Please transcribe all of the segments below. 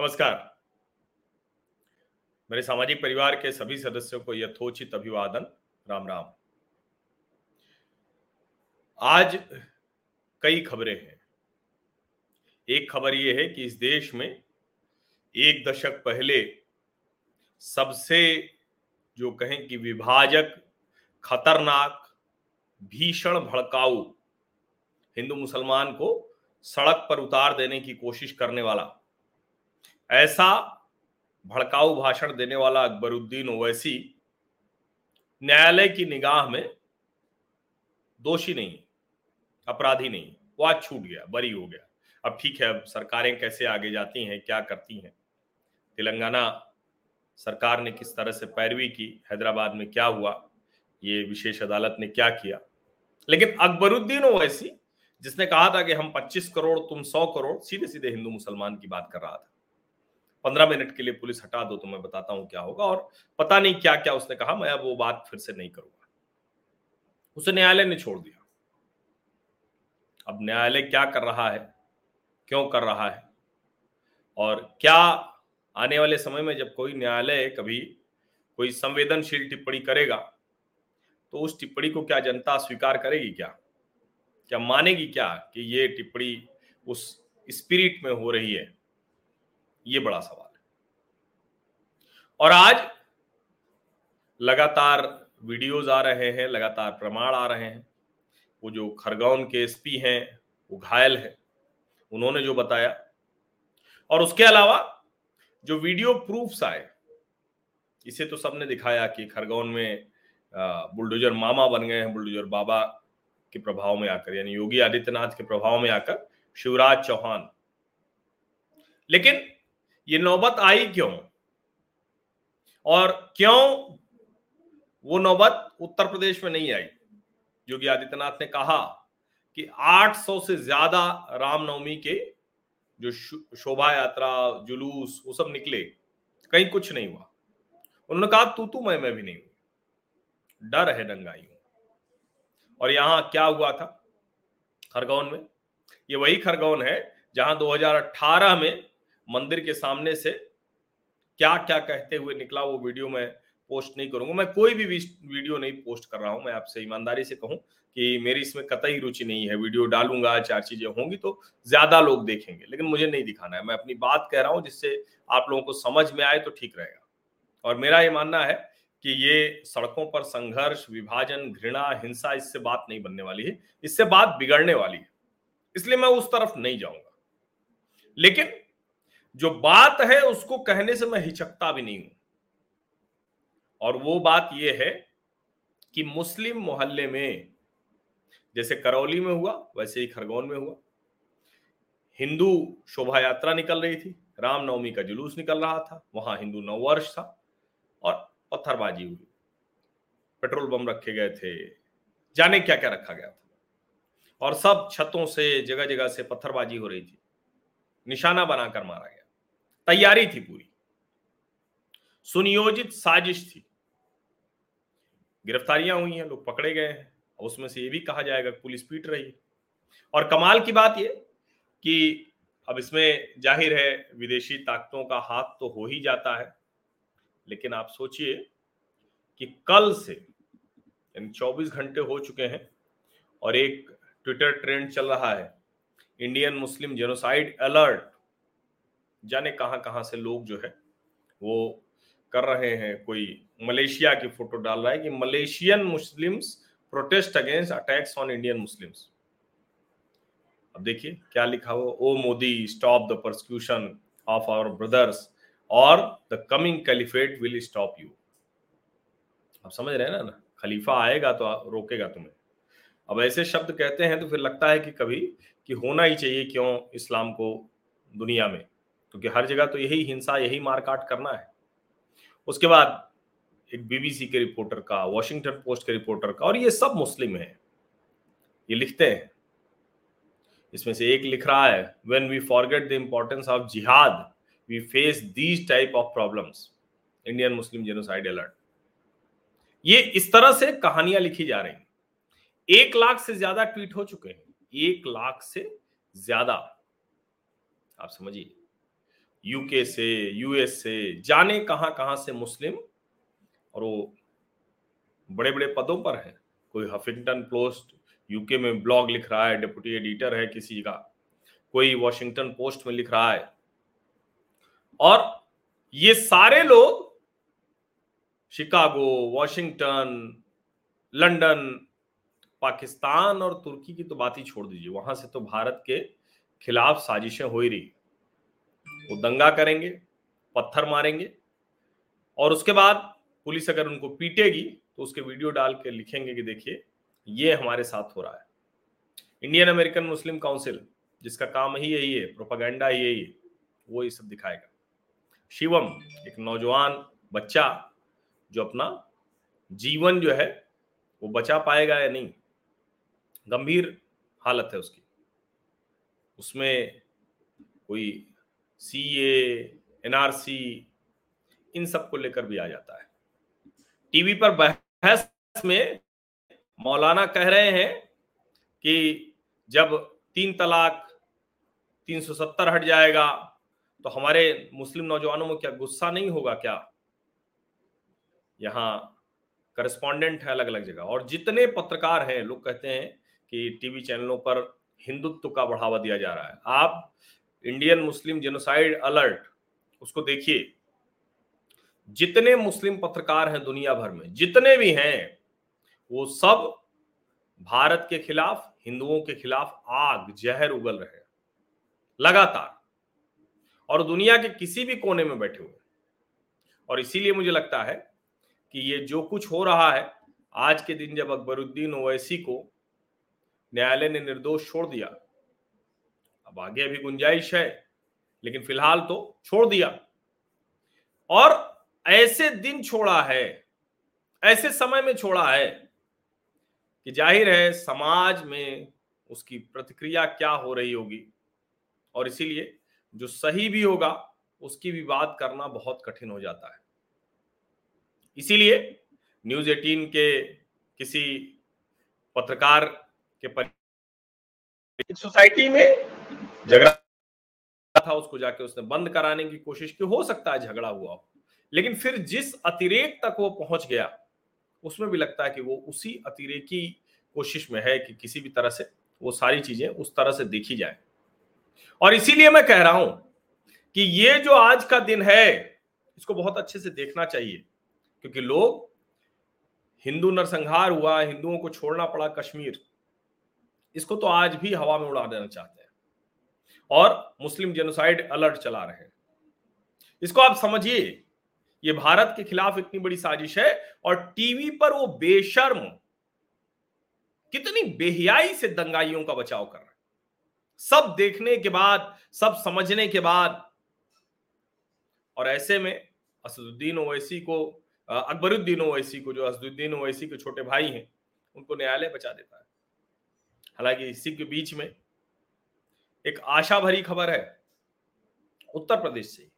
नमस्कार। मेरे सामाजिक परिवार के सभी सदस्यों को यथोचित अभिवादन। राम राम। आज कई खबरें हैं। एक खबर यह है कि इस देश में एक दशक पहले सबसे जो कहें कि विभाजक, खतरनाक, भीषण भड़काऊ हिंदू मुसलमान को सड़क पर उतार देने की कोशिश करने वाला ऐसा भड़काऊ भाषण देने वाला अकबरुद्दीन ओवैसी न्यायालय की निगाह में दोषी नहीं, अपराधी नहीं वो आज छूट गया, बरी हो गया। अब ठीक है, अब सरकारें कैसे आगे जाती हैं, क्या करती हैं? तेलंगाना सरकार ने किस तरह से पैरवी की, हैदराबाद में क्या हुआ, ये विशेष अदालत ने क्या किया? लेकिन अकबरुद्दीन ओवैसी, जिसने कहा था कि हम 25 करोड़, तुम 100 करोड़ सीधे सीधे हिंदू मुसलमान की बात कर रहा था। पंद्रह मिनट के लिए पुलिस हटा दो तो मैं बताता हूँ क्या होगा। और पता नहीं क्या क्या उसने कहा, मैं अब वो बात फिर से नहीं करूँगा। उसे न्यायालय ने छोड़ दिया। अब न्यायालय क्या कर रहा है, क्यों कर रहा है? और क्या आने वाले समय में जब कोई न्यायालय कभी कोई संवेदनशील टिप्पणी करेगा तो उस टिप्पणी को क्या जनता स्वीकार करेगी क्या? क्या मानेगी क्या कि ये टिप्पणी उस स्पिरिट में हो रही है? ये बड़ा सवाल है। और आज लगातार वीडियोस आ रहे हैं, लगातार प्रमाण आ रहे हैं। वो जो खरगोन के एसपी हैं, वो घायल है, उन्होंने जो बताया। और उसके अलावा जो वीडियो प्रूफ्स आए, इसे तो सबने दिखाया कि खरगोन में बुलडोजर मामा बन गए हैं, बुलडोजर बाबा के प्रभाव में आकर, यानी योगी आदित्यनाथ के प्रभाव में आकर, शिवराज चौहान। लेकिन ये नौबत आई क्यों? और क्यों वो नौबत उत्तर प्रदेश में नहीं आई? योगी आदित्यनाथ ने कहा कि 800 से ज़्यादा रामनवमी के जो शोभा यात्रा जुलूस, वो सब निकले, कहीं कुछ नहीं हुआ। उन्होंने कहा तू तू मैं मैं भी नहीं हूँ डर है दंगाई और यहाँ क्या हुआ था? खरगोन में। ये वही खरगोन है जहाँ 2018 में मंदिर के सामने से क्या क्या कहते हुए निकला वो वीडियो में पोस्ट नहीं करूँगा। मैं कोई भी वीडियो नहीं पोस्ट कर रहा हूँ, मैं आपसे ईमानदारी से कहूँ कि मेरी इसमें कतई रुचि नहीं है। वीडियो डालूँगा, चार चीज़ें होंगी तो ज़्यादा लोग देखेंगे, लेकिन मुझे नहीं दिखाना है। मैं अपनी बात कह रहा हूँ जिससे आप लोगों को समझ में आए तो ठीक रहेगा। और मेरा ये मानना है कि ये सड़कों पर संघर्ष, विभाजन, घृणा, हिंसा, इससे बात नहीं बनने वाली है। इससे बात बिगड़ने वाली है। इसलिए मैं उस तरफ़ नहीं जाऊँगा। लेकिन जो बात है उसको कहने से मैं हिचकता भी नहीं हूँ। और वो बात यह है कि मुस्लिम मोहल्ले में, जैसे करौली में हुआ, वैसे ही खरगोन में हुआ। हिंदू शोभा यात्रा निकल रही थी, रामनवमी का जुलूस निकल रहा था, वहाँ हिंदू नववर्ष था और पत्थरबाजी हुई। पेट्रोल बम रखे गए थे, जाने क्या क्या रखा गया था। और सब छतों से जगह जगह से पत्थरबाजी हो रही थी। निशाना बनाकर मारा गया। तैयारी थी पूरी। सुनियोजित साजिश थी। गिरफ्तारियाँ हुई हैं, लोग पकड़े गए हैं। उसमें से ये भी कहा जाएगा पुलिस पीट रही और कमाल की बात ये कि अब इसमें ज़ाहिर है विदेशी ताकतों का हाथ तो हो ही जाता है। लेकिन आप सोचिए कि कल से, यानी 24 घंटे हो चुके हैं और एक ट्विटर ट्रेंड चल रहा है। इंडियन मुस्लिम जेनोसाइड अलर्ट जाने कहाँ कहाँ से लोग जो है वो कर रहे हैं। कोई मलेशिया की फ़ोटो डाल रहा है कि Malaysian Muslims protest against attacks on Indian Muslims. अब देखिए क्या लिखा हुआ, O Modi stop the prosecution of our brothers और the coming caliphate will stop you आप समझ रहे हैं ना ना? खलीफा आएगा तो रोकेगा तुम्हें। अब ऐसे शब्द कहते हैं तो फिर लगता है कि कभी कि होना ही चाहिए क्यों इस्लाम को दुनिया में? क्योंकि हर जगह तो यही हिंसा, यही मारकाट करना है। उसके बाद एक बीबीसी के रिपोर्टर का, वॉशिंगटन पोस्ट के रिपोर्टर का, और ये सब मुस्लिम है। ये लिखते हैं। इसमें से एक लिख रहा है when we forget the importance of जिहाद we face these type of problems Indian Muslim genocide alert ये इस तरह से कहानियाँ लिखी जा रही एक लाख से ज़्यादा ट्वीट हो चुके हैं। एक लाख से ज़्यादा। आप समझिए। यूके से यूएस से, जाने कहाँ कहाँ से मुस्लिम, और वो बड़े बड़े पदों पर है। कोई हफिंगटन पोस्ट यूके में ब्लॉग लिख रहा है डिप्टी एडिटर है किसी का, कोई वॉशिंगटन पोस्ट में लिख रहा है। और ये सारे लोग शिकागो वॉशिंगटन लंदन पाकिस्तान और तुर्की की तो बात ही छोड़ दीजिए। वहाँ से तो भारत के खिलाफ साजिशें हो ही रही। वो दंगा करेंगे, पत्थर मारेंगे और उसके बाद पुलिस अगर उनको पीटेगी तो उसके वीडियो डाल के लिखेंगे कि देखिए, ये हमारे साथ हो रहा है। इंडियन अमेरिकन मुस्लिम काउंसिल, जिसका काम ही यही है, प्रोपागेंडा ही यही है, वो ये सब दिखाएगा। शिवम, एक नौजवान बच्चा जो अपना जीवन जो है, वो बचा पाएगा या नहीं? गंभीर हालत है उसकी। उसमें कोई सीए एनआरसी इन सबको लेकर भी आ जाता है। टीवी पर बहस में मौलाना कह रहे हैं कि जब तीन तलाक 370 हट जाएगा तो हमारे मुस्लिम नौजवानों में क्या गुस्सा नहीं होगा क्या? यहाँ करस्पॉन्डेंट है अलग अलग जगह। और जितने पत्रकार हैं, लोग कहते हैं कि टीवी चैनलों पर हिंदुत्व का बढ़ावा दिया जा रहा है। आप इंडियन मुस्लिम जेनोसाइड अलर्ट उसको देखिए। जितने मुस्लिम पत्रकार हैं दुनिया भर में, जितने भी हैं, वो सब भारत के खिलाफ, हिंदुओं के खिलाफ आग, जहर उगल रहे हैं, लगातार। और दुनिया के किसी भी कोने में बैठे हुए और इसीलिए मुझे लगता है कि ये जो कुछ हो रहा है, आज के दिन जब अकबरुद्दीन ओवैसी को न्यायालय ने निर्दोष छोड़ दिया अब आगे अभी गुंजाइश है, लेकिन फ़िलहाल तो छोड़ दिया। और ऐसे दिन छोड़ा है, ऐसे समय में छोड़ा है कि ज़ाहिर है समाज में उसकी प्रतिक्रिया क्या हो रही होगी। और इसीलिए जो सही भी होगा, उसकी भी बात करना बहुत कठिन हो जाता है। इसीलिए न्यूज़ 18 के किसी पत्रकार के सोसाइटी में झगड़ा था उसको जाके उसने बंद कराने की कोशिश की, हो सकता है झगड़ा हुआ हो। लेकिन फिर जिस अतिरेक तक वो पहुँच गया, उसमें भी लगता है कि वो उसी अतिरेकी कोशिश में है कि किसी भी तरह से वो सारी चीज़ें उस तरह से देखी जाए। और इसीलिए मैं कह रहा हूँ कि ये जो आज का दिन है, इसको बहुत अच्छे से देखना चाहिए, क्योंकि लोग, हिंदू नरसंहार हुआ, हिंदुओं को छोड़ना पड़ा कश्मीर, इसको तो आज भी हवा में उड़ा देना चाहते हैं। और मुस्लिम जेनोसाइड अलर्ट चला रहे हैं। इसको आप समझिए, ये भारत के खिलाफ इतनी बड़ी साजिश है और टीवी पर वो बेशर्म, कितनी बेहियाई से दंगाइयों का बचाव कर रहे हैं। सब देखने के बाद, सब समझने के बाद, और ऐसे में असदुद्दीन ओवैसी को अकबरुद्दीन ओवैसी को, जो असदुद्दीन ओवैसी के छोटे भाई हैं, उनको न्यायालय बचा देता है। हालाँकि इसी के बीच में एक आशा भरी खबर है उत्तर प्रदेश से।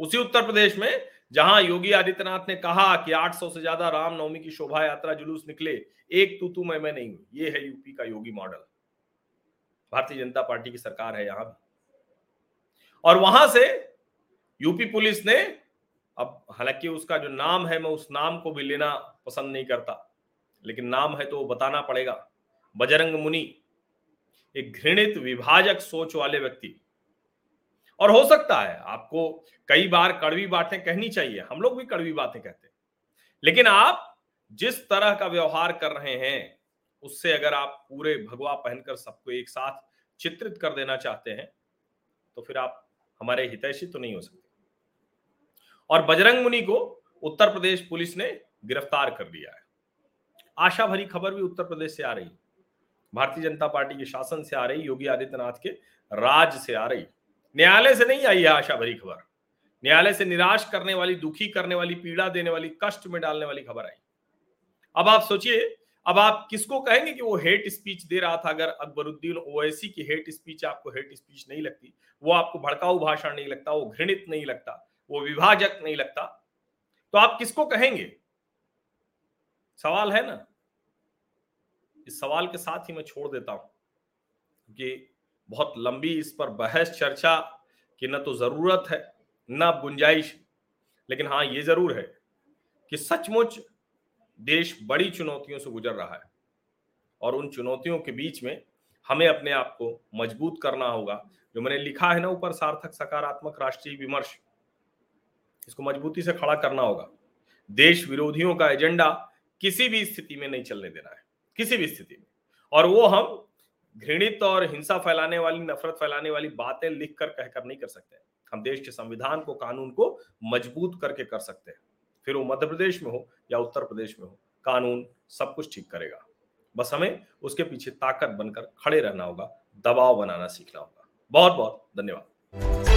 उसी उत्तर प्रदेश में जहाँ योगी आदित्यनाथ ने कहा कि 800 से ज़्यादा रामनवमी की शोभा यात्रा जुलूस निकले, एक तू तू मैं मैं नहीं हूँ। ये है यूपी का योगी मॉडल। भारतीय जनता पार्टी की सरकार है यहाँ और वहाँ से यूपी पुलिस ने, अब हालाँकि उसका जो नाम है, मैं उस नाम को भी लेना पसंद नहीं करता, लेकिन नाम है तो बताना पड़ेगा। बजरंग मुनि एक घृणित, विभाजक सोच वाले व्यक्ति। और हो सकता है आपको कई बार कड़वी बातें कहनी चाहिए। हम लोग भी कड़वी बातें कहते हैं। लेकिन आप जिस तरह का व्यवहार कर रहे हैं, उससे अगर आप पूरे भगवा पहनकर सबको एक साथ चित्रित कर देना चाहते हैं तो फिर आप हमारे हितैषी तो नहीं हो सकते। और बजरंग मुनि को उत्तर प्रदेश पुलिस ने गिरफ़्तार कर लिया है। आशा भरी खबर भी उत्तर प्रदेश से आ रही है। भारतीय जनता पार्टी के शासन से आ रही, योगी आदित्यनाथ के राज से आ रही। न्यायालय से नहीं आई है आशा भरी खबर। न्यायालय से निराश करने वाली, दुखी करने वाली, पीड़ा देने वाली, कष्ट में डालने वाली खबर आई। अब आप सोचिए, अब आप किसको कहेंगे कि वो हेट स्पीच दे रहा था? अगर अकबरुद्दीन ओवैसी की हेट स्पीच आपको हेट स्पीच नहीं लगती, वो आपको भड़काऊ भाषण नहीं लगता, वो घृणित नहीं लगता, वो विभाजक नहीं लगता तो आप किसको कहेंगे? सवाल है ना? इस सवाल के साथ ही मैं छोड़ देता हूँ कि बहुत लंबी इस पर बहस, चर्चा की न तो ज़रूरत है, न गुंजाइश। लेकिन हाँ ये ज़रूर है कि सचमुच देश बड़ी चुनौतियों से गुजर रहा है और उन चुनौतियों के बीच में हमें अपने आप को मज़बूत करना होगा। जो मैंने लिखा है ना ऊपर, सार्थक, सकारात्मक, राष्ट्रीय विमर्श, इसको मजबूती से खड़ा करना होगा। देश विरोधियों का एजेंडा किसी भी स्थिति में नहीं चलने देना है। किसी भी स्थिति में। और वो हम घृणित और हिंसा फैलाने वाली, नफरत फैलाने वाली बातें लिख कर कहकर नहीं कर सकते। हम देश के संविधान को, कानून को मज़बूत करके कर सकते हैं। फिर वो मध्य प्रदेश में हो या उत्तर प्रदेश में हो, कानून सब कुछ ठीक करेगा। बस हमें उसके पीछे ताकत बनकर खड़े रहना होगा, दबाव बनाना सीखना होगा। बहुत बहुत धन्यवाद।